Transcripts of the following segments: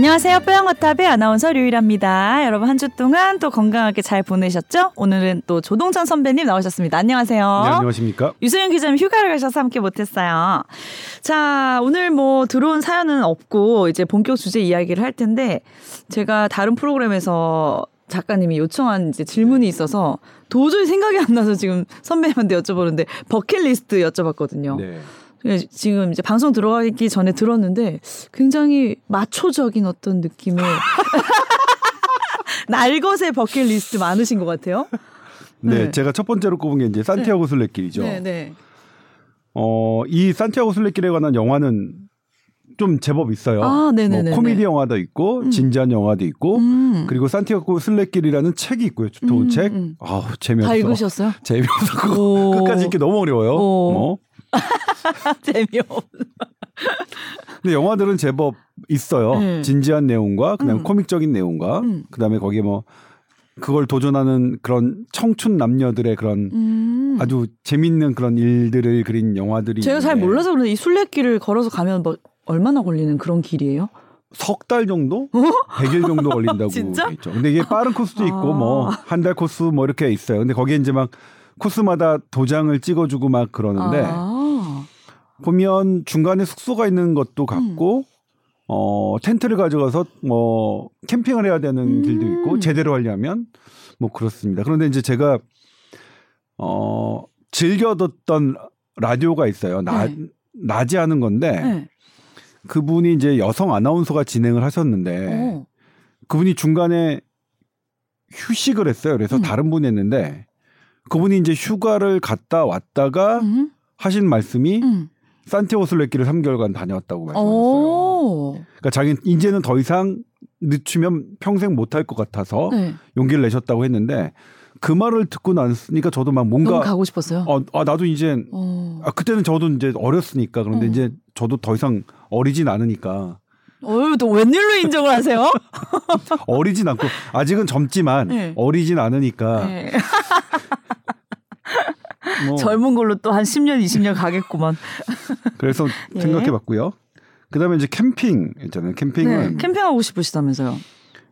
안녕하세요. 뽀양거탑의 아나운서 류일합니다. 여러분 한 주 동안 또 건강하게 잘 보내셨죠? 오늘은 또 조동찬 선배님 나오셨습니다. 안녕하세요. 네, 안녕하십니까? 유소영 기자님 휴가를 가셔서 함께 못했어요. 자, 오늘 뭐 들어온 사연은 없고 이제 본격 주제 이야기를 할 텐데 제가 다른 프로그램에서 작가님이 요청한 이제 질문이 있어서 도저히 생각이 안 나서 지금 선배님한테 여쭤보는데 버킷리스트 여쭤봤거든요. 네. 지금 이제 방송 들어가기 전에 들었는데 굉장히 마초적인 어떤 느낌의 날것의 버킷리스트 많으신 것 같아요. 네, 네. 제가 첫 번째로 꼽은 게 이제 산티아고 순례길이죠. 네, 네. 어, 이 산티아고 순례길에 관한 영화는 좀 제법 있어요. 아, 네네네네. 뭐 코미디 영화도 있고 음. 진지한 영화도 있고 음. 그리고 산티아고 순례길이라는 책이 있고요. 좋은 음, 책. 음. 아우 재미없어. 다 읽으셨어요? 재미없어. 끝까지 읽기 너무 어려워요. 오. 뭐. 재미없. 근데 영화들은 제법 있어요. 네. 진지한 내용과 그다음 음. 코믹적인 내용과 음. 그다음에 거기에 뭐 그걸 도전하는 그런 청춘 남녀들의 그런 음. 아주 재밌는 그런 일들을 그린 영화들이 제가 잘 몰라서 그런데 이 순례길을 걸어서 가면 뭐 얼마나 걸리는 그런 길이에요? 석 달 정도? 100일 정도 걸린다고 어? 진짜? 돼 있죠. 근데 이게 빠른 코스도 있고 아. 뭐한 달 코스 뭐 이렇게 있어요. 근데 거기에 이제 막 코스마다 도장을 찍어주고 막 그러는데 아. 보면 중간에 숙소가 있는 것도 음. 같고 어 텐트를 가져가서 뭐 캠핑을 해야 되는 음. 길도 있고 제대로 하려면 뭐 그렇습니다. 그런데 이제 제가 어 즐겨 듣던 라디오가 있어요. 나, 네. 낮에 하는 건데 네. 그분이 이제 여성 아나운서가 진행을 하셨는데 어. 그분이 중간에 휴식을 했어요. 그래서 음. 다른 분이 했는데 그분이 이제 휴가를 갔다 왔다가 음. 하신 말씀이 음. 산티아고 순례길을 3개월간 다녀왔다고 말씀하셨어요. 오. 그러니까 자기는 이제는 더 이상 늦추면 평생 못할 것 같아서 네. 용기를 내셨다고 했는데 그 말을 듣고 나니까 저도 막 뭔가 가고 싶었어요. 어, 아 나도 이제 어. 아 그때는 저도 이제 어렸으니까 그런데 어. 이제 저도 더 이상 어리진 않으니까 어유 또 웬일로 인정을 하세요? 어리진 않고 아직은 젊지만 네. 어리진 않으니까 네. 뭐 젊은 걸로 또 한 10년, 20년 가겠구만. 그래서 예. 생각해 봤고요. 그다음에 이제 캠핑 있잖아요. 캠핑은 네. 캠핑하고 싶으시다면서요.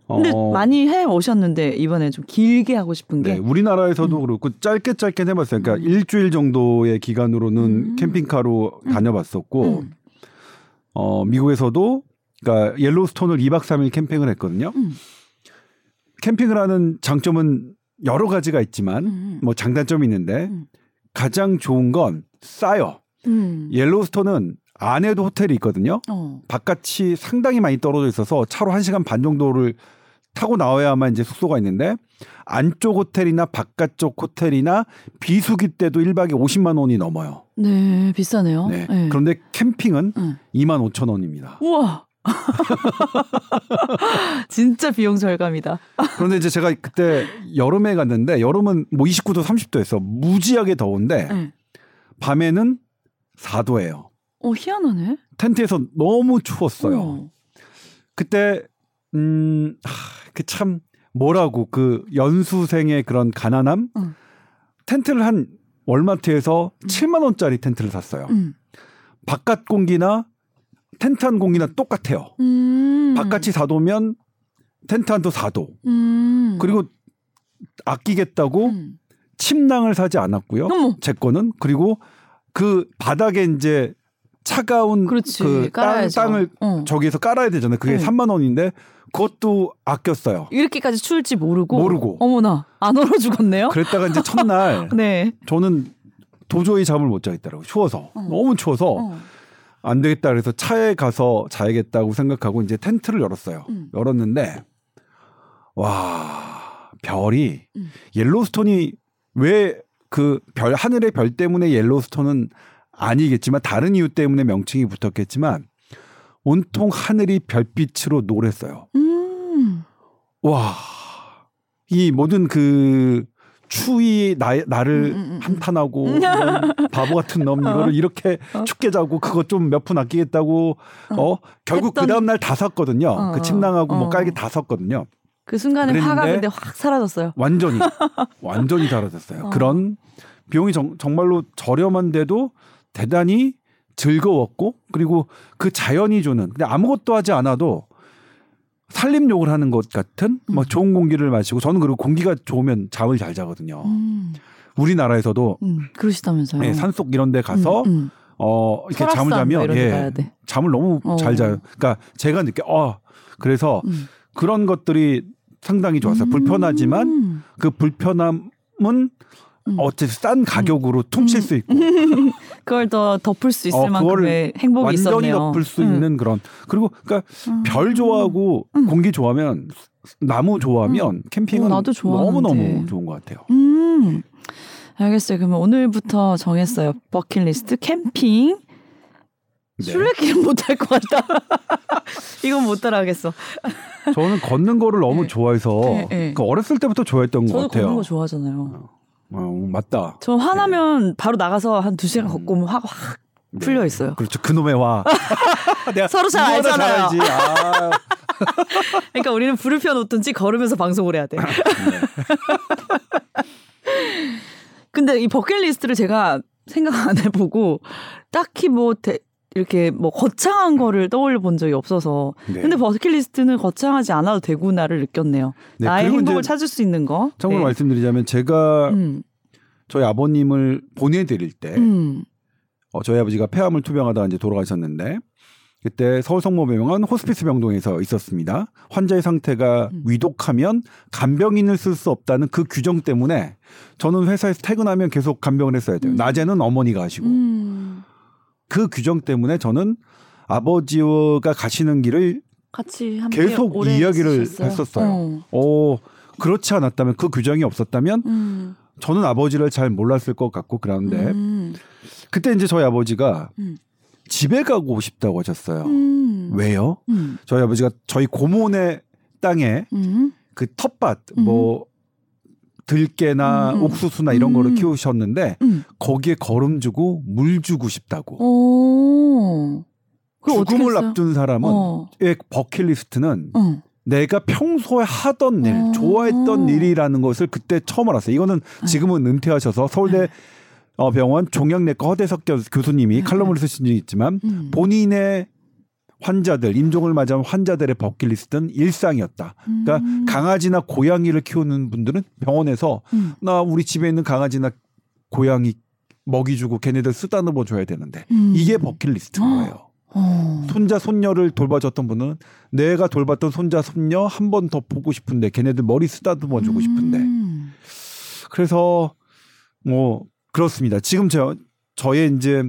근데 어, 많이 해 오셨는데 이번에 좀 길게 하고 싶은 게 네, 우리나라에서도 음. 그렇고 짧게 짧게 해봤어요. 그러니까 일주일 정도의 기간으로는 음. 캠핑카로 다녀봤었고 음. 어, 미국에서도 그러니까 옐로우스톤을 2박 3일 캠핑을 했거든요. 음. 캠핑을 하는 장점은 여러 가지가 있지만 음. 뭐 장단점이 있는데 음. 가장 좋은 건 싸요. 음. 옐로우스톤은 안에도 호텔이 있거든요. 어. 바깥이 상당히 많이 떨어져 있어서 차로 1시간 반 정도를 타고 나와야만 이제 숙소가 있는데 안쪽 호텔이나 바깥쪽 호텔이나 비수기 때도 1박에 50만 원이 넘어요. 네, 비싸네요. 네. 네. 그런데 캠핑은 응. 2만 5천 원입니다. 우와. 진짜 비용 절감이다. 그런데 이제 제가 그때 여름에 갔는데 여름은 뭐 29도 30도였어. 무지하게 더운데 네. 밤에는 4도예요. 어, 희한하네. 텐트에서 너무 추웠어요. 어. 그때 음, 그참 뭐라고 그 연수생의 그런 가난함 응. 텐트를 한 월마트에서 7만 원짜리 텐트를 샀어요. 음. 바깥 공기나 텐트 한 공기나 똑같아요. 음. 바깥이 4도면 텐트 한도 4도. 음. 그리고 아끼겠다고 음. 침낭을 사지 않았고요. 어머. 제 거는 그리고 그 바닥에 이제 차가운 그렇지. 그 땅. 땅을 어. 저기에서 깔아야 되잖아요. 그게 네. 3만 원인데 그것도 아꼈어요. 이렇게까지 추울지 모르고 모르고. 어머나 안 얼어 죽었네요. 그랬다가 이제 첫날 네. 저는 도저히 잠을 못 자겠더라고요. 추워서. 어. 너무 추워서 어. 안 되겠다 그래서 차에 가서 자야겠다고 생각하고 이제 텐트를 열었어요. 음. 열었는데 와 별이 음. 옐로스톤이 왜 그 별 하늘의 별 때문에 옐로스톤은 아니겠지만 다른 이유 때문에 명칭이 붙었겠지만 온통 하늘이 별빛으로 노랬어요. 음. 와, 이 모든 그 추위 나, 나를 음, 음, 음. 한탄하고 바보 같은 놈 이거를 이렇게 어. 춥게 자고 그거 좀 몇 푼 아끼겠다고 어, 결국 했던- 그 다음 날 다 샀거든요. 어, 그 침낭하고 뭐 어. 깔개 다 샀거든요. 그 순간에 화가 그랬는데 근데 확 사라졌어요. 완전히 완전히 사라졌어요. 어. 그런 비용이 정, 정말로 저렴한데도 대단히 즐거웠고 그리고 그 자연이 주는 근데 아무것도 하지 않아도 살림욕을 하는 것 같은 음. 막 좋은 공기를 마시고 저는 그리고 공기가 좋으면 잠을 잘 자거든요. 음, 우리나라에서도 음, 그러시다면서요. 예, 산속 이런 데 가서 음, 음. 어 이렇게 잠을 뭐 자면 데 예. 잠을 너무 어. 잘 자요. 그러니까 제가 느껴 어 그래서 음. 그런 것들이 상당히 좋았어요. 음. 불편하지만 그 불편함은 음. 어쨌든 싼 가격으로 퉁칠 수 있고 그걸 더 덮을 수 있을 어, 만큼의 행복이 완전히 있었네요. 덮을 수 음. 있는 그런 그리고 그러니까 음. 별 좋아하고 음. 공기 좋아하면 나무 좋아하면 캠핑은 어. 너무 너무 좋은 것 같아요. 음. 알겠어요. 그러면 오늘부터 정했어요. 버킷리스트 캠핑. 네. 술래길은 못할 것 같다. 이건 못 따라하겠어. 저는 걷는 거를 너무 네. 좋아해서 네, 네. 그 어렸을 때부터 좋아했던 것 저도 같아요. 걷는 거 좋아하잖아요. 어, 맞다. 저 화나면 바로 나가서 한 두 시간 음. 걷고 오면 화가 확 네. 풀려 있어요. 그렇죠. 그놈의 화. 내가 서로 잘 알잖아요. 잘. 아, 그러니까 우리는 불을 펴놓든지 걸으면서 방송을 해야 돼. 네. 근데 이 버킷리스트를 제가 생각 안 해보고 딱히 뭐 대- 이렇게 뭐 거창한 거를 떠올려 본 적이 없어서 네. 근데 버킷리스트는 거창하지 않아도 되구나를 느꼈네요. 네, 나의 행복을 찾을 수 있는 거. 참고로 네. 말씀드리자면 제가 음, 저희 아버님을 보내드릴 때 음, 어, 저희 아버지가 폐암을 투병하다가 이제 돌아가셨는데 그때 서울 성모병원 호스피스 병동에서 있었습니다. 환자의 상태가 음. 위독하면 간병인을 쓸 수 없다는 그 규정 때문에 저는 회사에서 퇴근하면 계속 간병을 했어야 돼요. 음. 낮에는 어머니가 하시고 음. 그 규정 때문에 저는 아버지가 가시는 길을 같이 함께 계속 이야기를 있으셨어요? 했었어요. 어. 어 그렇지 않았다면 그 규정이 없었다면 음, 저는 아버지를 잘 몰랐을 것 같고 그러는데 음, 그때 이제 저희 아버지가 음. 집에 가고 싶다고 하셨어요. 음. 왜요? 음, 저희 아버지가 저희 고모네 땅에 음, 그 텃밭 뭐 들깨나 음. 옥수수나 이런 거를 음. 키우셨는데 음. 거기에 거름 주고 물 주고 싶다고. 오. 어떻게 죽음을? 앞둔 사람은 어. 의 버킷리스트는 어. 내가 평소에 하던 일, 어. 좋아했던 일이라는 것을 그때 처음 알았어요. 이거는 네. 지금은 은퇴하셔서 서울대 어, 병원 종양내과 허대석 교- 교수님이 네. 칼럼을 쓰신 적이 있지만 음. 본인의 환자들, 임종을 맞이한 환자들의 버킷리스트는 일상이었다. 그러니까 음. 강아지나 고양이를 키우는 분들은 병원에서 음. 나 우리 집에 있는 강아지나 고양이 먹이 주고 걔네들 쓰다듬어 줘야 되는데 음. 이게 버킷리스트인 거예요. 어. 손자 손녀를 돌봐줬던 분은 내가 돌봤던 손자 손녀 한 번 더 보고 싶은데 걔네들 머리 쓰다듬어 주고 싶은데 음. 그래서 뭐 그렇습니다. 지금 저 저의 이제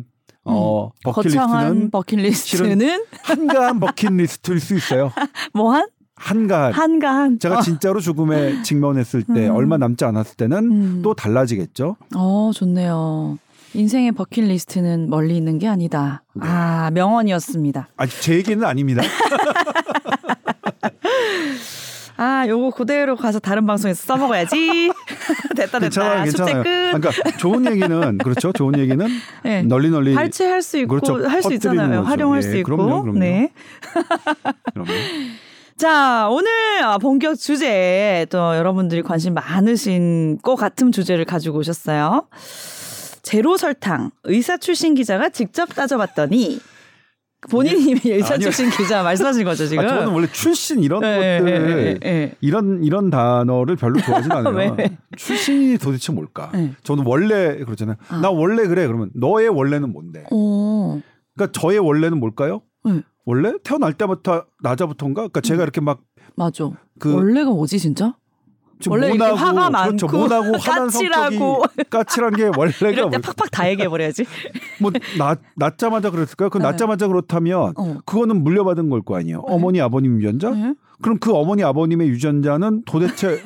어 음. 거창한 버킷리스트는 버킷리스트는 한가한 버킷리스트일 수 있어요. 뭐한 한가한. 한가한. 제가 어. 진짜로 죽음에 직면했을 때 음. 얼마 남지 않았을 때는 음. 또 달라지겠죠. 어 좋네요. 인생의 버킷리스트는 멀리 있는 게 아니다. 네. 아 명언이었습니다. 아직 제 얘기는 아닙니다. 아 요거 그대로 가서 다른 방송에서 써먹어야지. 됐다 됐다. 괜찮아요, 괜찮아요. 끝. 그러니까 좋은 얘기는 그렇죠. 좋은 얘기는 네. 널리 널리 발췌할 수 있고 그렇죠. 할수 퍼뜨리는 있잖아요. 거죠. 활용할 예, 수 있고. 그럼요, 그럼요. 네. 자, 오늘 아, 본격 주제 또 여러분들이 관심 많으신 것 같은 주제를 가지고 오셨어요. 제로 설탕 의사 출신 기자가 직접 따져봤더니 본인이 아니요. 출신 기자 말씀하신 거죠 지금? 아, 저는 원래 출신 이런 예, 것들 예, 예, 이런 이런 단어를 별로 좋아하진 않아요. 출신이 도대체 뭘까? 예. 저는 원래 그렇잖아요. 아. 나 원래 그래. 그러면 너의 원래는 뭔데? 오, 그러니까 저의 원래는 뭘까요? 네. 원래 태어날 때부터 나자부터인가? 그러니까 제가 이렇게 막 맞아. 그 원래가 뭐지 진짜? 좀 원래 모나고 화가 그렇죠. 많고 모나고 화난 까칠하고. 까칠한 게 원래가 이럴 때 뭘- 팍팍 다 얘기해 버려야지. 뭐 낳, 낳자마자 그랬을까요? 그 네. 낳자마자 그렇다면 어. 그거는 물려받은 걸 거 아니에요. 어머니 아버님 유전자? 네. 그럼 그 어머니 아버님의 유전자는 도대체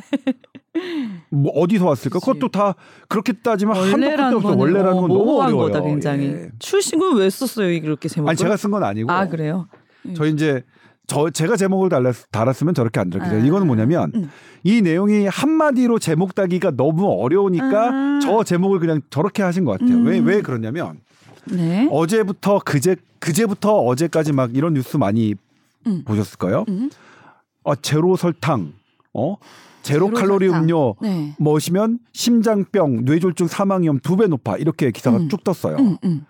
뭐 어디서 왔을까? 그치. 그것도 다 그렇게 따지면 한도 없어. 원래라는 어, 건 너무 어려워요. 거다 굉장히. 예. 출신은 왜 썼어요 이렇게 제목을? 아니 제가 쓴 건 아니고 아 그래요? 저 이제 저 제가 제목을 달았, 달았으면 저렇게 안 들었겠죠. 아. 이거는 뭐냐면 음. 이 내용이 한마디로 제목 따기가 너무 어려우니까 아. 저 제목을 그냥 저렇게 하신 것 같아요. 음. 왜왜 그러냐면 네. 어제부터 그제 그제부터 어제까지 막 이런 뉴스 많이 음. 보셨을 거예요. 음. 어, 제로 설탕, 어 제로, 제로 칼로리 설탕. 음료 네. 먹으시면 심장병, 뇌졸중 사망 위험 두 배 높아 이렇게 기사가 음. 쭉 떴어요. 음, 음.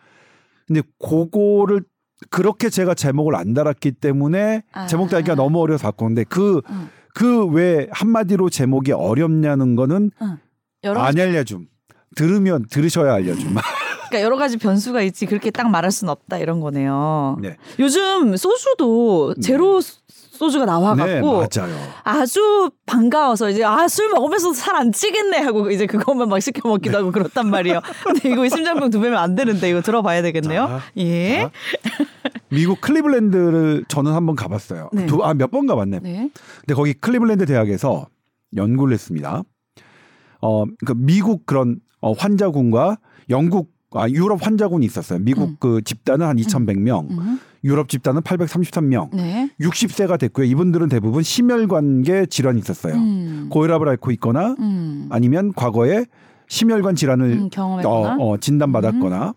근데 그거를 그렇게 제가 제목을 안 달았기 때문에 아. 제목 달기가 너무 어려서 바꿨는데 그 응. 그왜 한마디로 제목이 어렵냐는 거는 안 알려줌. 들으면 들으셔야 알려줌. 그러니까 여러 가지 변수가 있지 그렇게 딱 말할 수는 없다 이런 거네요. 네. 요즘 소주도 제로 소주가 네, 나와갖고 맞아요. 아주 반가워서 이제 아 술 먹으면서 살 안 찌겠네 하고 이제 그것만 막 시켜 먹기도 하고 그렇단 말이에요. 근데 이거 심장병 두 배면 안 되는데 이거 들어봐야 되겠네요. 자, 예. 자, 미국 클리블랜드를 저는 한번 가봤어요. 네. 두, 아, 몇 번 가봤네. 네. 근데 거기 클리블랜드 대학에서 연구를 했습니다. 어, 그 미국 그런 어, 환자군과 영국 아, 유럽 환자군이 있었어요. 미국 음. 그 집단은 한 2,100명, 음. 유럽 집단은 833명. 네. 60세가 됐고요. 이분들은 대부분 심혈관계 질환이 있었어요. 음. 고혈압을 앓고 있거나 음. 아니면 과거에 심혈관 질환을 음. 어, 어, 진단받았거나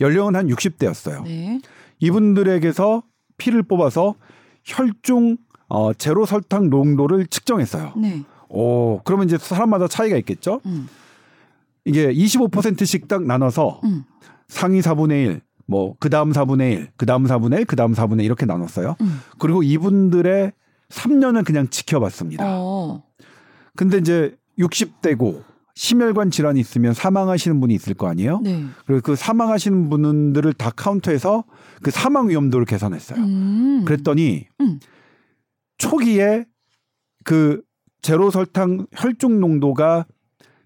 연령은 한 60대였어요. 네. 이분들에게서 피를 뽑아서 혈중 어, 제로 설탕 농도를 측정했어요. 네. 오, 그러면 이제 사람마다 차이가 있겠죠? 음. 이게 25%씩 딱 나눠서 음. 상위 4분의 1, 뭐, 그 다음 4분의 1, 그 다음 4분의 1, 그 다음 4분의 1 이렇게 나눴어요. 음. 그리고 이분들의 3년을 그냥 지켜봤습니다. 어. 근데 이제 60대고 심혈관 질환이 있으면 사망하시는 분이 있을 거 아니에요? 네. 그리고 그 사망하시는 분들을 다 카운트해서 그 사망 위험도를 계산했어요. 음. 그랬더니 음. 초기에 그 제로 설탕 혈중 농도가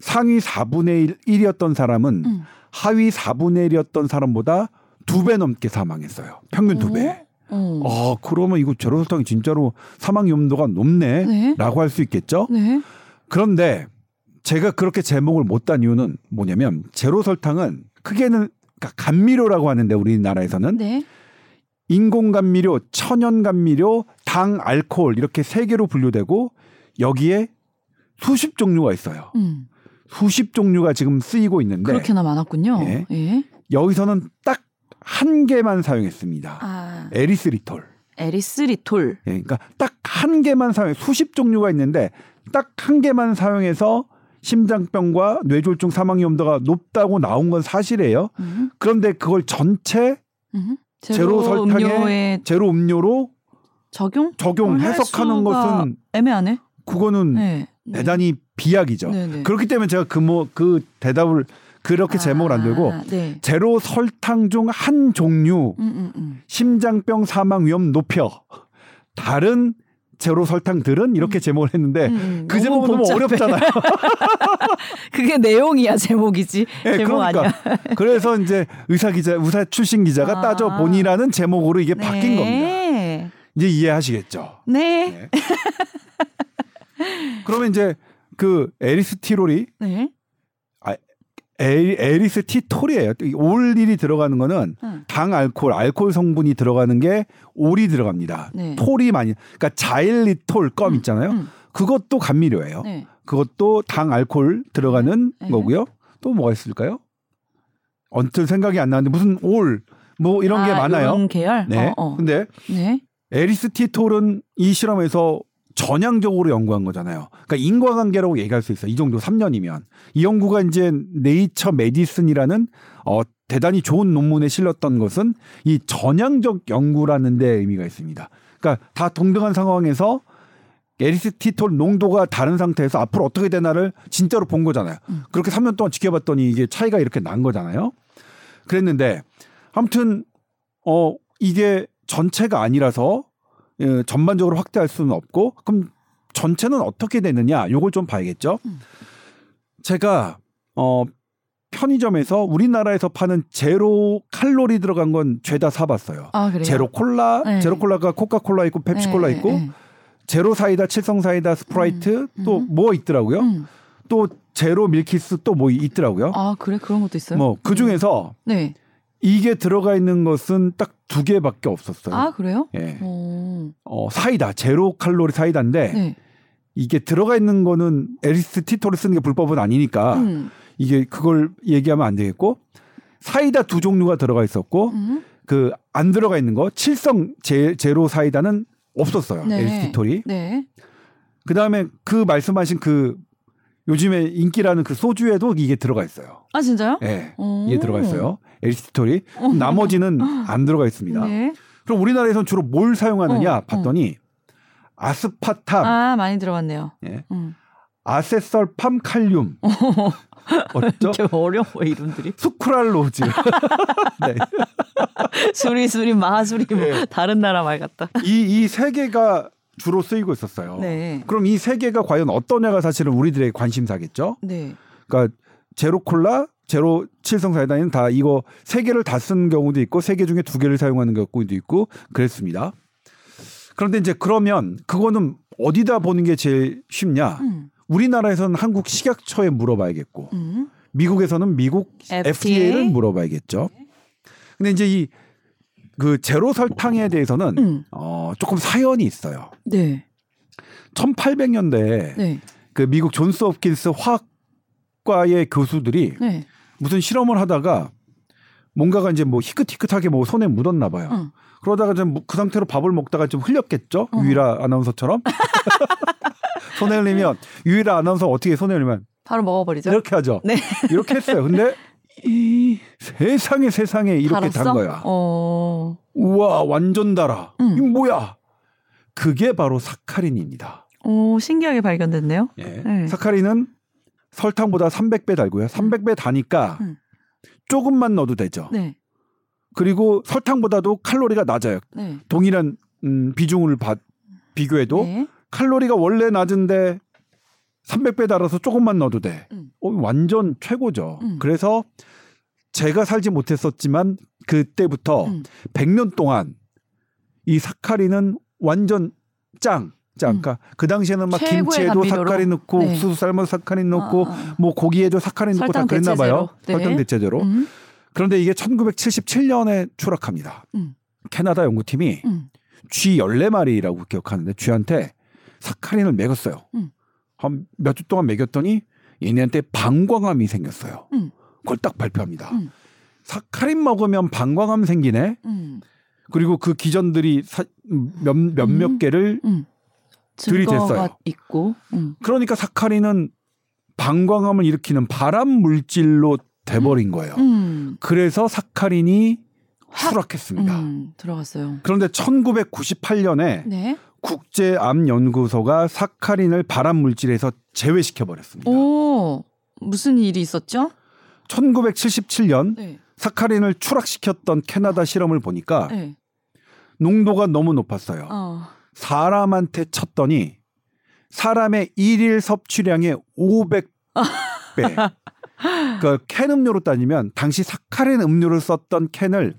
상위 4분의 1, 이었던 사람은 음. 하위 4분의 1이었던 사람보다 두 배 넘게 사망했어요. 평균 두 배. 어. 아, 그러면 이거 제로 설탕이 진짜로 사망 위험도가 높네? 네. 라고 할 수 있겠죠? 네. 그런데 제가 그렇게 제목을 못 딴 이유는 뭐냐면 제로 설탕은 크게는 그러니까 감미료라고 하는데 우리나라에서는 네. 인공 감미료, 천연 감미료, 당, 알코올 이렇게 세 개로 분류되고 여기에 수십 종류가 있어요. 음. 수십 종류가 지금 쓰이고 있는데 그렇게나 많았군요. 예. 예. 여기서는 딱 한 개만 사용했습니다. 아. 에리스리톨. 에리스리톨. 예, 그러니까 딱 한 개만 사용, 수십 종류가 있는데 딱 한 개만 사용해서 심장병과 뇌졸중 사망 위험도가 높다고 나온 건 사실이에요. 음. 그런데 그걸 전체 음. 제로 설탕에 제로 음료로 적용? 적용 할 해석하는 것은 애매하네. 그거는 네. 대단히 비약이죠. 네, 네. 그렇기 때문에 제가 그 뭐 그 대답을 그렇게 제목을 안 들고 아, 네. 제로 설탕 중 한 종류 음, 음, 음. 심장병 사망 위험 높여 다른 제로 설탕들은 이렇게 제목을 했는데 음, 음. 그 제목은 너무. 어렵잖아요. 그게 내용이야 제목이지 예, 제목 아니야. 그래서 이제 의사 기자, 의사 출신 기자가 아. 따져 보니라는 제목으로 이게 바뀐 겁니다. 네. 이제 이해하시겠죠. 네. 네. 그러면 이제 그 에리스티롤이 네. 에, 에리스티톨이에요. 이 올일이 들어가는 거는 응. 당 알코올, 알코올 성분이 들어가는 게 올이 들어갑니다. 네. 톨이 많이, 그러니까 자일리톨 껌 있잖아요. 음. 그것도 감미료예요. 네. 그것도 당 알코올 들어가는 네. 거고요. 또 뭐가 있을까요? 언뜻 생각이 안 나는데 무슨 올 뭐 이런 게 아, 많아요. 이런 계열. 네. 어, 어. 근데 네. 에리스리톨은 이 실험에서 전향적으로 연구한 거잖아요. 그러니까 인과관계라고 얘기할 수 있어요. 이 정도 3년이면. 이 연구가 이제 네이처 메디슨이라는 어 대단히 좋은 논문에 실렸던 것은 이 전향적 연구라는 데 의미가 있습니다. 그러니까 다 동등한 상황에서 에리스리톨 농도가 다른 상태에서 앞으로 어떻게 되나를 진짜로 본 거잖아요. 음. 그렇게 3년 동안 지켜봤더니 이게 차이가 이렇게 난 거잖아요. 그랬는데 아무튼 어 이게 전체가 아니라서 예, 전반적으로 확대할 수는 없고 그럼 전체는 어떻게 되느냐 요걸 좀 봐야겠죠. 음. 제가 어 편의점에서 우리나라에서 파는 제로 칼로리 들어간 건 죄다 사봤어요. 아 그래요. 제로 콜라, 네. 제로 콜라가 코카콜라 있고 펩시콜라 네, 있고 네. 제로 사이다, 칠성 사이다, 스프라이트 음, 또 음. 뭐 있더라고요. 음. 또 제로 밀키스 또 뭐 있더라고요. 아 그래 그런 것도 있어요. 뭐 그 중에서 네. 이게 들어가 있는 것은 딱 두 개밖에 없었어요. 아 그래요? 예. 오. 어, 사이다, 제로 칼로리 사이다인데 네. 이게 들어가 있는 거는 에리스리톨을 쓰는 게 불법은 아니니까 음. 이게 그걸 얘기하면 안 되겠고 사이다 두 종류가 들어가 있었고 음. 그 안 들어가 있는 거 칠성 제, 제로 사이다는 없었어요. 네. 에리스리톨이. 네. 그다음에 그 말씀하신 그 요즘에 인기라는 그 소주에도 이게 들어가 있어요. 아 진짜요? 예. 오. 이게 들어가 있어요. 에리스톨이 나머지는 안 들어가 있습니다. 네. 그럼 우리나라에서는 주로 뭘 사용하느냐 어, 봤더니 아스파탐, 아 많이 들어봤네요. 예. 음. 아세설 팜 칼륨, 어죠? 이렇게 어려워 이름들이. 수크랄로즈. 네. 수리 수리 마수리 뭐 네. 다른 나라 말 같다. 이 이 세 개가 주로 쓰이고 있었어요. 네. 그럼 이 세 개가 과연 어떠냐가 사실은 우리들의 관심사겠죠. 네. 그러니까 제로 콜라, 제로 칠성 사이다는 다 이거 세 개를 다 쓴 경우도 있고 세 개 중에 두 개를 사용하는 경우도 있고 그랬습니다. 그런데 이제 그러면 그거는 어디다 보는 게 제일 쉽냐? 음. 우리나라에서는 한국 식약처에 물어봐야겠고 음. 미국에서는 미국 FDA? FDA를 물어봐야겠죠. 근데 이제 이 그 제로 설탕에 대해서는 음. 어 조금 사연이 있어요. 네. 1800년대에 네. 그 미국 존스 홉킨스 화학과의 교수들이 네. 무슨 실험을 하다가 뭔가가 이제 뭐 희끗희끗하게 뭐 손에 묻었나 봐요. 어. 그러다가 좀 그 상태로 밥을 먹다가 좀 흘렸겠죠. 어. 유일아 아나운서처럼 손에 흘리면 유일아 아나운서 어떻게 손에 흘리면 바로 먹어버리죠. 이렇게 하죠. 네. 이렇게 했어요. 근데 이 세상에 세상에 이렇게 달았어? 단 거야. 어. 우와 완전 달아. 음. 이거 뭐야? 그게 바로 사카린입니다. 오 신기하게 발견됐네요. 예. 네. 사카린은 설탕보다 300배 달고요. 300배 다니까 음. 조금만 넣어도 되죠. 네. 그리고 설탕보다도 칼로리가 낮아요. 네. 동일한 음, 비중을 봐- 비교해도 네. 칼로리가 원래 낮은데 300배 달아서 조금만 넣어도 돼. 음. 어, 완전 최고죠. 음. 그래서 제가 살지 못했었지만 그때부터 음. 100년 동안 이 사카린은 완전 짱. 짱. 음. 그러니까 그 당시에는 막 김치에도 감미료로? 사카린 넣고 네. 옥수수 삶아서 사카린 넣고 아, 아. 뭐 고기에도 사카린 넣고 다 그랬나 봐요. 네. 설탕 대체제로. 음. 그런데 이게 1977년에 추락합니다. 음. 캐나다 연구팀이 음. 쥐 14마리라고 기억하는데 쥐한테 사카린을 먹였어요. 음. 한 몇 주 동안 먹였더니 얘네한테 방광암이 생겼어요. 음. 그걸 딱 발표합니다. 음. 사카린 먹으면 방광암 생기네. 음. 그리고 그 기전들이 사- 몇, 몇몇 음. 개를 음. 들이댔어요. 있고. 음. 그러니까 사카린은 방광암을 일으키는 발암 물질로 돼버린 거예요. 음. 그래서 사카린이 확- 추락했습니다. 음. 들어갔어요. 그런데 1998년에 네. 국제암연구소가 사카린을 발암 물질에서 제외시켜 버렸습니다. 오 무슨 일이 있었죠? 1977년 네. 사카린을 추락시켰던 캐나다 실험을 보니까 네. 농도가 너무 높았어요. 어. 사람한테 쳤더니 사람의 일일 섭취량의 500배. 그캔 음료로 따지면 당시 사카린 음료를 썼던 캔을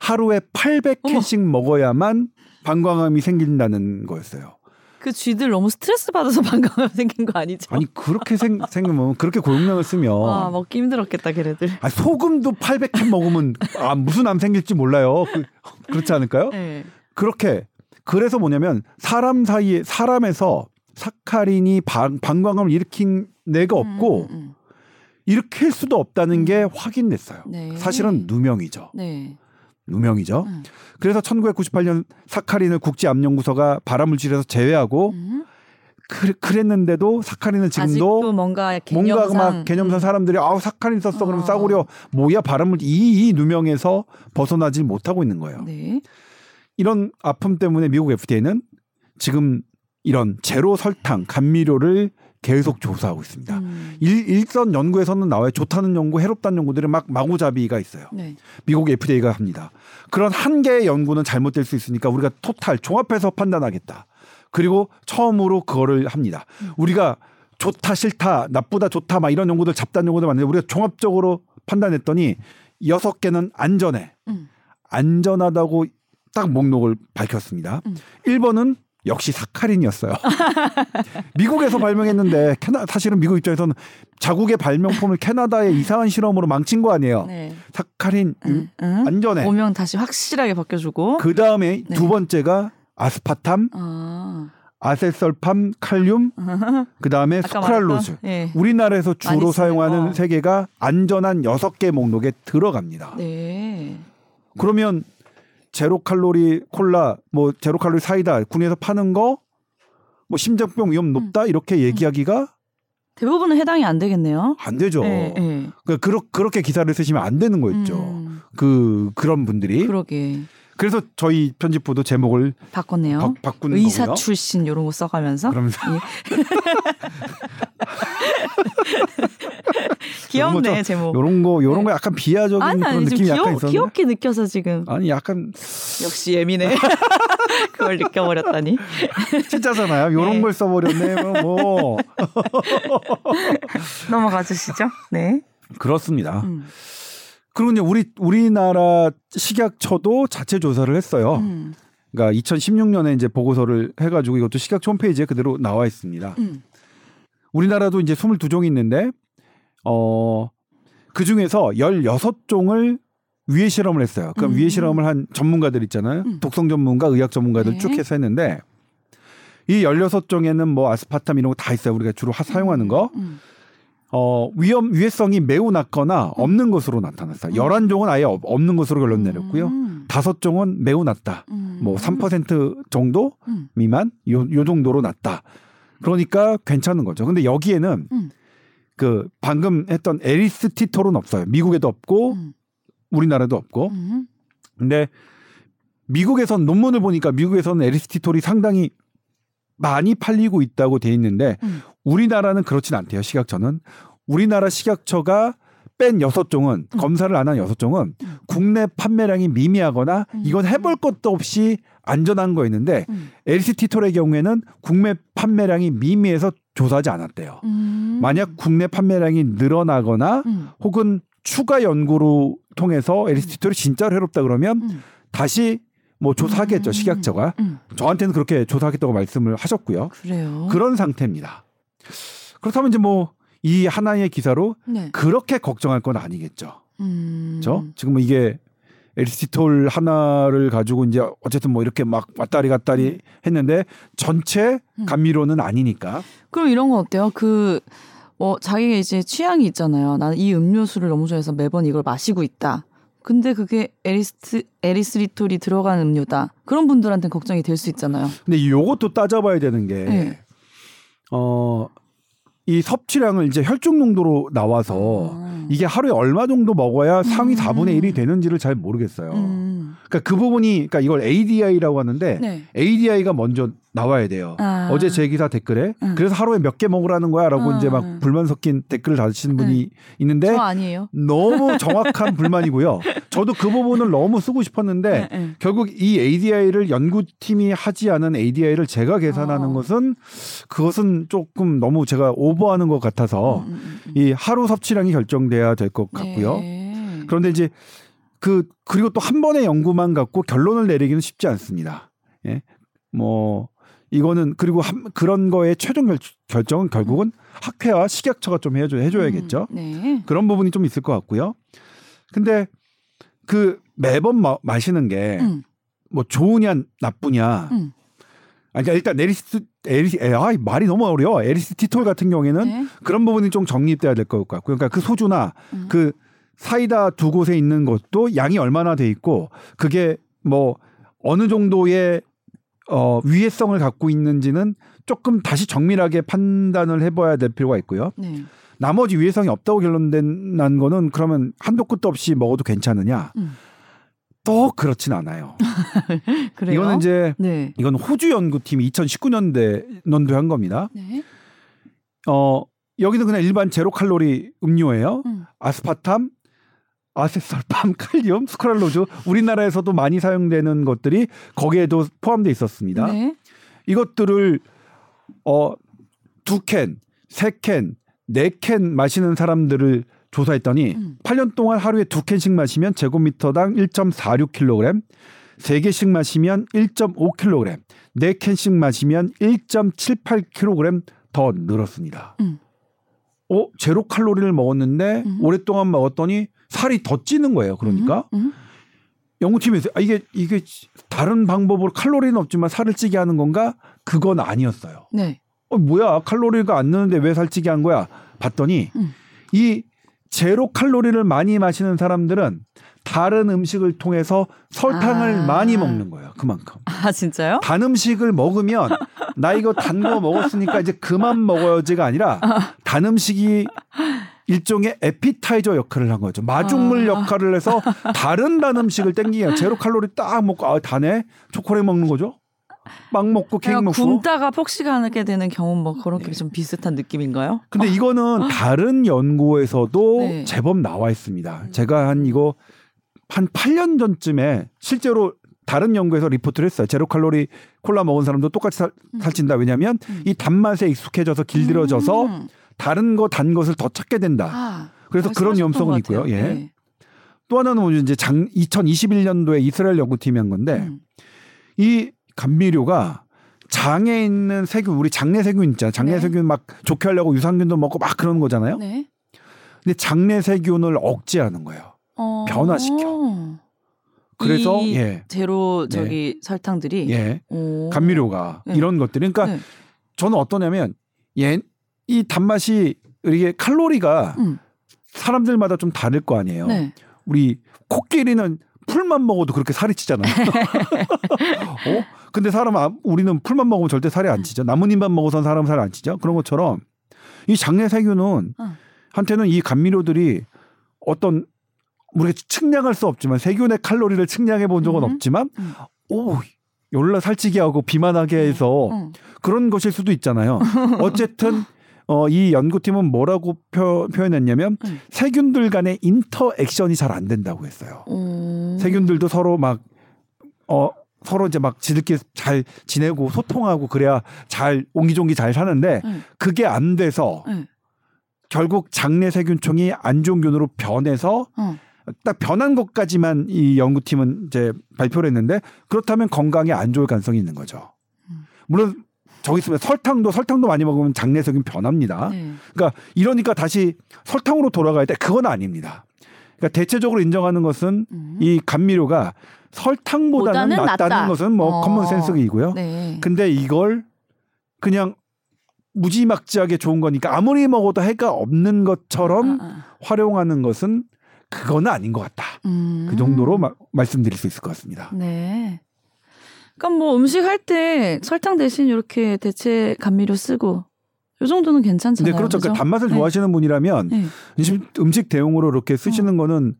하루에 800캔씩 먹어야만 방광암이 생긴다는 거였어요. 그 쥐들 너무 스트레스 받아서 방광암 생긴 거 아니죠? 아니 그렇게 생, 생기면 그렇게 고용량을 쓰면 아 먹기 힘들었겠다 걔네들. 아, 소금도 800캔 먹으면 아, 무슨 암 생길지 몰라요. 그, 그렇지 않을까요? 네. 그렇게 그래서 뭐냐면 사람 사이에 사람에서 사카린이 방, 방광암을 일으킨 내가 없고 음, 음, 일으킬 수도 없다는 게 확인됐어요. 네. 사실은 누명이죠. 음. 네. 누명이죠. 음. 그래서 1998년 사카린을 국제암연구소가 발암물질에서 제외하고 음. 그, 그랬는데도 사카린은 지금도 뭔가 뭔가 개념상 막 개념상 사람들이 아우 사카린 썼어 그러면 어. 싸구려 뭐야 발암물질 이, 이 누명에서 벗어나질 못하고 있는 거예요. 네. 이런 아픔 때문에 미국 FDA는 지금 이런 제로 설탕 감미료를 계속 조사하고 있습니다. 음. 일, 일선 연구에서는 나와요. 좋다는 연구, 해롭다는 연구들이 막 마구잡이가 있어요. 네. 미국 FDA가 합니다. 그런 한 개의 연구는 잘못될 수 있으니까 우리가 토탈 종합해서 판단하겠다. 그리고 처음으로 그거를 합니다. 음. 우리가 좋다 싫다 나쁘다 좋다 막 이런 연구들 잡다한 연구들 많은데 우리가 종합적으로 판단했더니 여섯 개는 안전해. 음. 안전하다고 딱 목록을 밝혔습니다. 음. 1번은 역시 사카린이었어요. 미국에서 발명했는데 캐나 사실은 미국 입장에서는 자국의 발명품을 캐나다의 이상한 실험으로 망친 거 아니에요. 네. 사카린 응, 응. 안전해. 오명 다시 확실하게 바뀌어주고. 그 다음에 네. 두 번째가 아스파탐, 아. 아세설팜, 칼륨, 그 다음에. 말했던, 예. 우리나라에서 주로 사용하는 거. 세 개가 안전한 여섯 개 목록에 들어갑니다. 네. 그러면 제로 칼로리 콜라, 뭐 제로 칼로리 사이다 군에서 파는 거, 뭐 심장병 위험 높다 이렇게 얘기하기가 대부분은 해당이 안 되겠네요. 안 되죠. 예, 예. 그 그러, 그렇게 기사를 쓰시면 안 되는 거였죠. 음, 그 그런 분들이 그러게 그래서 저희 편집부도 제목을 바꿨네요. 바, 바꾸는 의사 거고요. 출신 이런 거 써가면서 그러면서 귀엽네 좀- 제목. 요런 거 요런 네. 거 약간 비하적인 아니 그런 아니 느낌이 약간 귀여, 있었는데 귀엽게 느껴서 지금 아니 약간 역시 예민해. 그걸 느껴버렸다니. 진짜잖아요. 요런 네. 걸 써버렸네. 뭐 넘어가 주시죠. 네. 그렇습니다. 음. 그리고 이제 우리 우리나라 식약처도 자체 조사를 했어요. 음. 그러니까 2016년에 이제 보고서를 해가지고 이것도 식약처 홈페이지에 그대로 나와 있습니다. 음. 우리나라도 이제 22종이 있는데 어 그 중에서 16종을 위해 실험을 했어요. 그럼 음. 위해 실험을 한 전문가들 있잖아요. 음. 독성 전문가, 의학 전문가들 네. 쭉 해서 했는데 이 16종에는 뭐 아스파탐 이런 거 다 있어요. 우리가 주로 하- 사용하는 거. 음. 어, 위험 위해성이 매우 낮거나 없는 것으로 나타났어요. 음. 11종은 아예 없- 없는 것으로 결론 내렸고요. 음. 다섯 종은 매우 낮다. 음. 뭐3% 정도 음. 미만 요, 요 정도로 낮다. 그러니까 괜찮은 거죠. 근데 여기에는 음. 그 방금 했던 에리스티톨은 없어요. 미국에도 없고 음. 우리나라도 없고. 음. 근데 미국에선 논문을 보니까 미국에서는 에리스 티톨이 상당히 많이 팔리고 있다고 돼 있는데 음. 우리나라는 그렇진 않대요. 식약처는 우리나라 식약처가 뺀 여섯 종은 음. 검사를 안 한 여섯 종은 음. 국내 판매량이 미미하거나 음. 이건 해볼 것도 없이 안전한 거였는데 음. 에리스티톨의 경우에는 국내 판매량이 미미해서 조사하지 않았대요. 음. 만약 국내 판매량이 늘어나거나 음. 혹은 추가 연구로 통해서 에리스티톨이 진짜로 해롭다 그러면 음. 다시 뭐 조사하겠죠 음. 식약처가 음. 저한테는 그렇게 조사하겠다고 말씀을 하셨고요. 그래요. 그런 상태입니다. 그렇다면 이제 뭐 이 하나의 기사로 네. 그렇게 걱정할 건 아니겠죠. 음. 지금 뭐 이게 에리스티톨 하나를 가지고 이제 어쨌든 뭐 이렇게 막 왔다리 갔다리 했는데 전체 음. 감미료는 아니니까. 그럼 이런 건 어때요? 그, 뭐, 자기가 이제 취향이 있잖아요. 나는 이 음료수를 너무 좋아해서 매번 이걸 마시고 있다. 근데 그게 에리스트, 에리스리톨이 들어간 음료다. 그런 분들한테는 걱정이 될 수 있잖아요. 근데 요것도 따져봐야 되는 게 네. 어, 이 섭취량을 이제 혈중 농도로 나와서 아. 이게 하루에 얼마 정도 먹어야 상위 음. 4분의 1이 되는지를 잘 모르겠어요. 음. 그러니까 그 부분이 그러니까 이걸 ADI라고 하는데 네. ADI가 먼저 나와야 돼요. 아. 어제 제 기사 댓글에 음. 그래서 하루에 몇 개 먹으라는 거야라고 음. 이제 막 불만 섞인 댓글을 다시는 분이 있는데 저 아니에요. 너무 정확한 불만이고요. 저도 그 부분을 너무 쓰고 싶었는데. 결국 이 ADI를 연구팀이 하지 않은 ADI를 제가 계산하는 어. 것은 그것은 조금 너무 제가 오버하는 것 같아서 음, 음, 음. 이 하루 섭취량이 결정돼야 될 것 같고요. 네. 그런데 이제 그 그리고 또 한 번의 연구만 갖고 결론을 내리기는 쉽지 않습니다. 예. 뭐 이거는 그리고 한, 그런 거의 최종 결, 결정은 결국은 학회와 식약처가 좀 해줘 해줘야겠죠. 음, 네. 그런 부분이 좀 있을 것 같고요. 근데 그 매번 마, 마시는 게뭐 음, 좋으냐 나쁘냐. 음. 아니 그러니까 일단 에리스 에리 에, 아 말이 너무 어려워. 에리스티톨 같은 경우에는 네. 그런 부분이 좀 정립돼야 될 것 같고요. 그러니까 그 소주나 음. 그 사이다 두 곳에 있는 것도 양이 얼마나 돼 있고 그게 뭐 어느 정도의 어 위해성을 갖고 있는지는 조금 다시 정밀하게 판단을 해봐야 될 필요가 있고요. 네. 나머지 위해성이 없다고 결론된 난 거는 그러면 한도 끝도 없이 먹어도 괜찮느냐? 음. 또 그렇진 않아요. 그래요. 이거는 이제 네. 이건 호주 연구팀이 2019년대 년도에 한 겁니다. 네. 어 여기는 그냥 일반 제로 칼로리 음료예요. 음. 아스파탐, 아세설팜, 칼륨, 스크랄로즈 우리나라에서도 많이 사용되는 것들이 거기에도 포함되어 있었습니다. 네. 이것들을 어 두 캔, 세 캔, 네 캔 마시는 사람들을 조사했더니 음. 8년 동안 하루에 두 캔씩 마시면 제곱미터당 1.46kg, 세 개씩 마시면 1.5kg, 네 캔씩 마시면 1.78kg 더 늘었습니다. 음. 어 제로 칼로리를 먹었는데 음. 오랫동안 먹었더니 살이 더 찌는 거예요. 그러니까 음, 음. 연구팀에서 아, 이게 이게 다른 방법으로 칼로리는 없지만 살을 찌게 하는 건가? 그건 아니었어요. 네. 어, 뭐야 칼로리가 안 느는데 왜 살찌게 한 거야? 봤더니 음. 이 제로 칼로리를 많이 마시는 사람들은 다른 음식을 통해서 설탕을 아. 많이 먹는 거예요. 그만큼 아 진짜요? 단 음식을 먹으면 나 이거 단 거 먹었으니까 이제 그만 먹어야지가 아니라 단 음식이 일종의 에피타이저 역할을 한 거죠. 마중물 아. 역할을 해서 다른 단 음식을 땡기게 제로 칼로리 딱 먹고 아 다네 초콜릿 먹는 거죠. 빵 먹고 케이크 먹고. 굶다가 폭식하게 되는 경우 뭐 그렇게 좀 비슷한 느낌인가요? 근데 이거는 다른 연구에서도 네. 제법 나와 있습니다. 제가 한 이거 한 8년 전쯤에 실제로 다른 연구에서 리포트를 했어요. 제로 칼로리 콜라 먹은 사람도 똑같이 살, 살찐다. 왜냐하면 음. 이 단맛에 익숙해져서 길들여져서 음. 다른 거 단 것을 더 찾게 된다. 아, 그래서 그런 것 있고요. 예. 네. 또 하나는? 이제 장 2021년도에 이스라엘 연구팀이 한 건데 음. 이 감미료가 장에 있는 세균, 우리 장내 세균 있잖아요. 장내 네. 세균 막 좋게 하려고 유산균도 먹고 막 그러는 거잖아요. 네. 근데 장내 세균을 억제하는 거예요. 어. 변화시켜. 그래서 이 예, 제로 저기 설탕들이 예, 오. 감미료가 네. 이런 것들이 그러니까 네. 저는 어떠냐면 예, 이 단맛이 이게 칼로리가 음. 사람들마다 좀 다를 거 아니에요. 네. 우리 코끼리는 풀만 먹어도 그렇게 살이 찌잖아요. 어? 근데 사람 아- 우리는 풀만 먹으면 절대 살이 안 찌죠. 나뭇잎만 먹어선 사람 살이 안 찌죠. 그런 것처럼 이 장내 세균은 어. 한테는 이 감미료들이 어떤 우리가 측량할 수 없지만 세균의 칼로리를 측량해 본 적은 음. 없지만 음. 오 열나 살찌게 하고 비만하게 해서 어. 그런 것일 수도 있잖아요. 어쨌든 어, 이 연구팀은 뭐라고 표, 표현했냐면 음. 세균들 간의 인터액션이 잘 안 된다고 했어요. 오. 세균들도 서로 막 어, 서로 이제 막 지들끼리 잘 지내고 소통하고 그래야 잘 옹기종기 잘 사는데 음. 그게 안 돼서 네. 결국 장내 세균총이 안 좋은 균으로 변해서 어. 딱 변한 것까지만 이 연구팀은 이제 발표를 했는데 그렇다면 건강에 안 좋을 가능성이 있는 거죠. 음. 물론 저기 있으면 설탕도 설탕도 많이 먹으면 장내 세균 변합니다. 네. 그러니까 이러니까 다시 설탕으로 돌아가야 돼. 그건 아닙니다. 그러니까 대체적으로 인정하는 것은 음. 이 감미료가 설탕보다는 보다는 낫다는 낫다. 것은 뭐 어. common sense이고요. 네. 근데 이걸 그냥 무지막지하게 좋은 거니까 아무리 먹어도 해가 없는 것처럼 아, 아. 활용하는 것은 그거는 아닌 것 같다. 음. 그 정도로 마- 말씀드릴 수 있을 것 같습니다. 네. 그러니까 뭐 음식 할 때 설탕 대신 이렇게 대체 감미료 쓰고 이 정도는 괜찮잖아요. 근데 그렇죠. 그 그죠? 단맛을 네. 좋아하시는 분이라면 네. 음식, 대용으로 이렇게 쓰시는 거는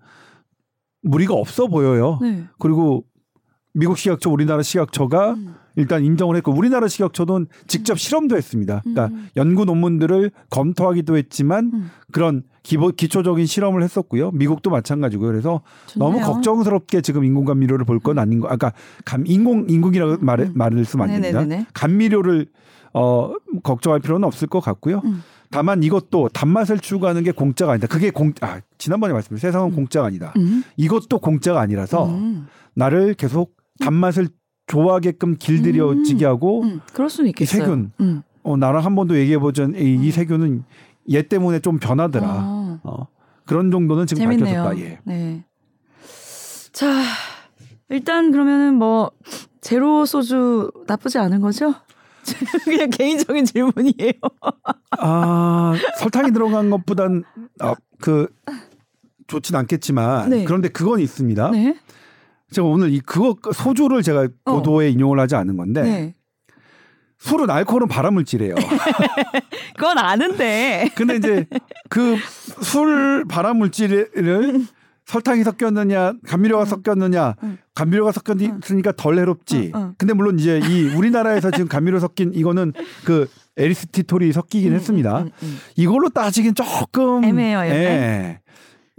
무리가 없어 보여요. 네. 그리고 미국 식약처, 우리나라 식약처가 음. 일단 인정을 했고 우리나라 식약처는 직접 실험도 했습니다. 그러니까 음. 연구 논문들을 검토하기도 했지만 음. 그런 기본 기초적인 실험을 했었고요. 미국도 마찬가지고요. 그래서 너무 좋네요. 음. 걱정스럽게 지금 인공 감 미료를 볼 건 아닌 거. 아까 감 인공 인공이라고 말해 음. 말을 쓰면 안 됩니다. 네네네네. 감 미료를 어 걱정할 필요는 없을 것 같고요. 음. 다만 이것도 단맛을 추구하는 게 공짜가 아니다. 그게 공 아, 지난번에 말씀드린 세상은 공짜가 아니다. 음. 이것도 공짜가 아니라서 음. 나를 계속 단맛을 좋아하게끔 길들여지게 하고 음. 그럴 수는 있겠어요. 세균. 음. 어, 나랑 한 번도 얘기해 보전 이, 이 세균은 얘 때문에 좀 변하더라. 아, 어, 그런 정도는 지금 재밌네요. 밝혀졌다. 예. 네. 자, 일단 그러면은 뭐 제로 소주 나쁘지 않은 거죠? 그냥 개인적인 질문이에요. 아 설탕이 들어간 것보단 아, 그 좋진 않겠지만 네. 그런데 그건 있습니다. 네. 제가 오늘 이 그거 소주를 제가 어. 보도에 인용을 하지 않은 건데 네. 술은 알코올은 발암물질이에요. 그건 아는데. 근데 이제 그 술 발암물질을 설탕이 섞였느냐, 감미료가 섞였느냐, 음. 감미료가 섞였으니까 덜 해롭지. 음, 음. 근데 물론 이제 이 우리나라에서 지금 감미료 섞인 이거는 그 에리스티톨이 섞이긴 했습니다. 음, 음. 이걸로 따지긴 조금 애매해요, 애매. 예.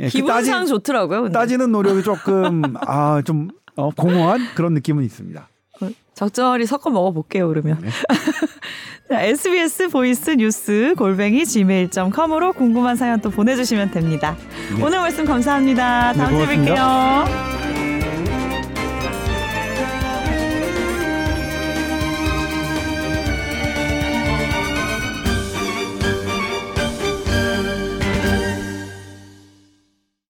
예, 그 기분상 따지- 좋더라고요. 근데. 따지는 노력이 조금 아 좀 어, 공허한 그런 느낌은 있습니다. 적절히 섞어 먹어볼게요, 그러면. 네. 자, SBS voice news 골뱅이 gmail.com으로 궁금한 사연 또 보내주시면 됩니다. 네. 오늘 말씀 감사합니다. 네, 다음 주에 고맙습니다. 뵐게요.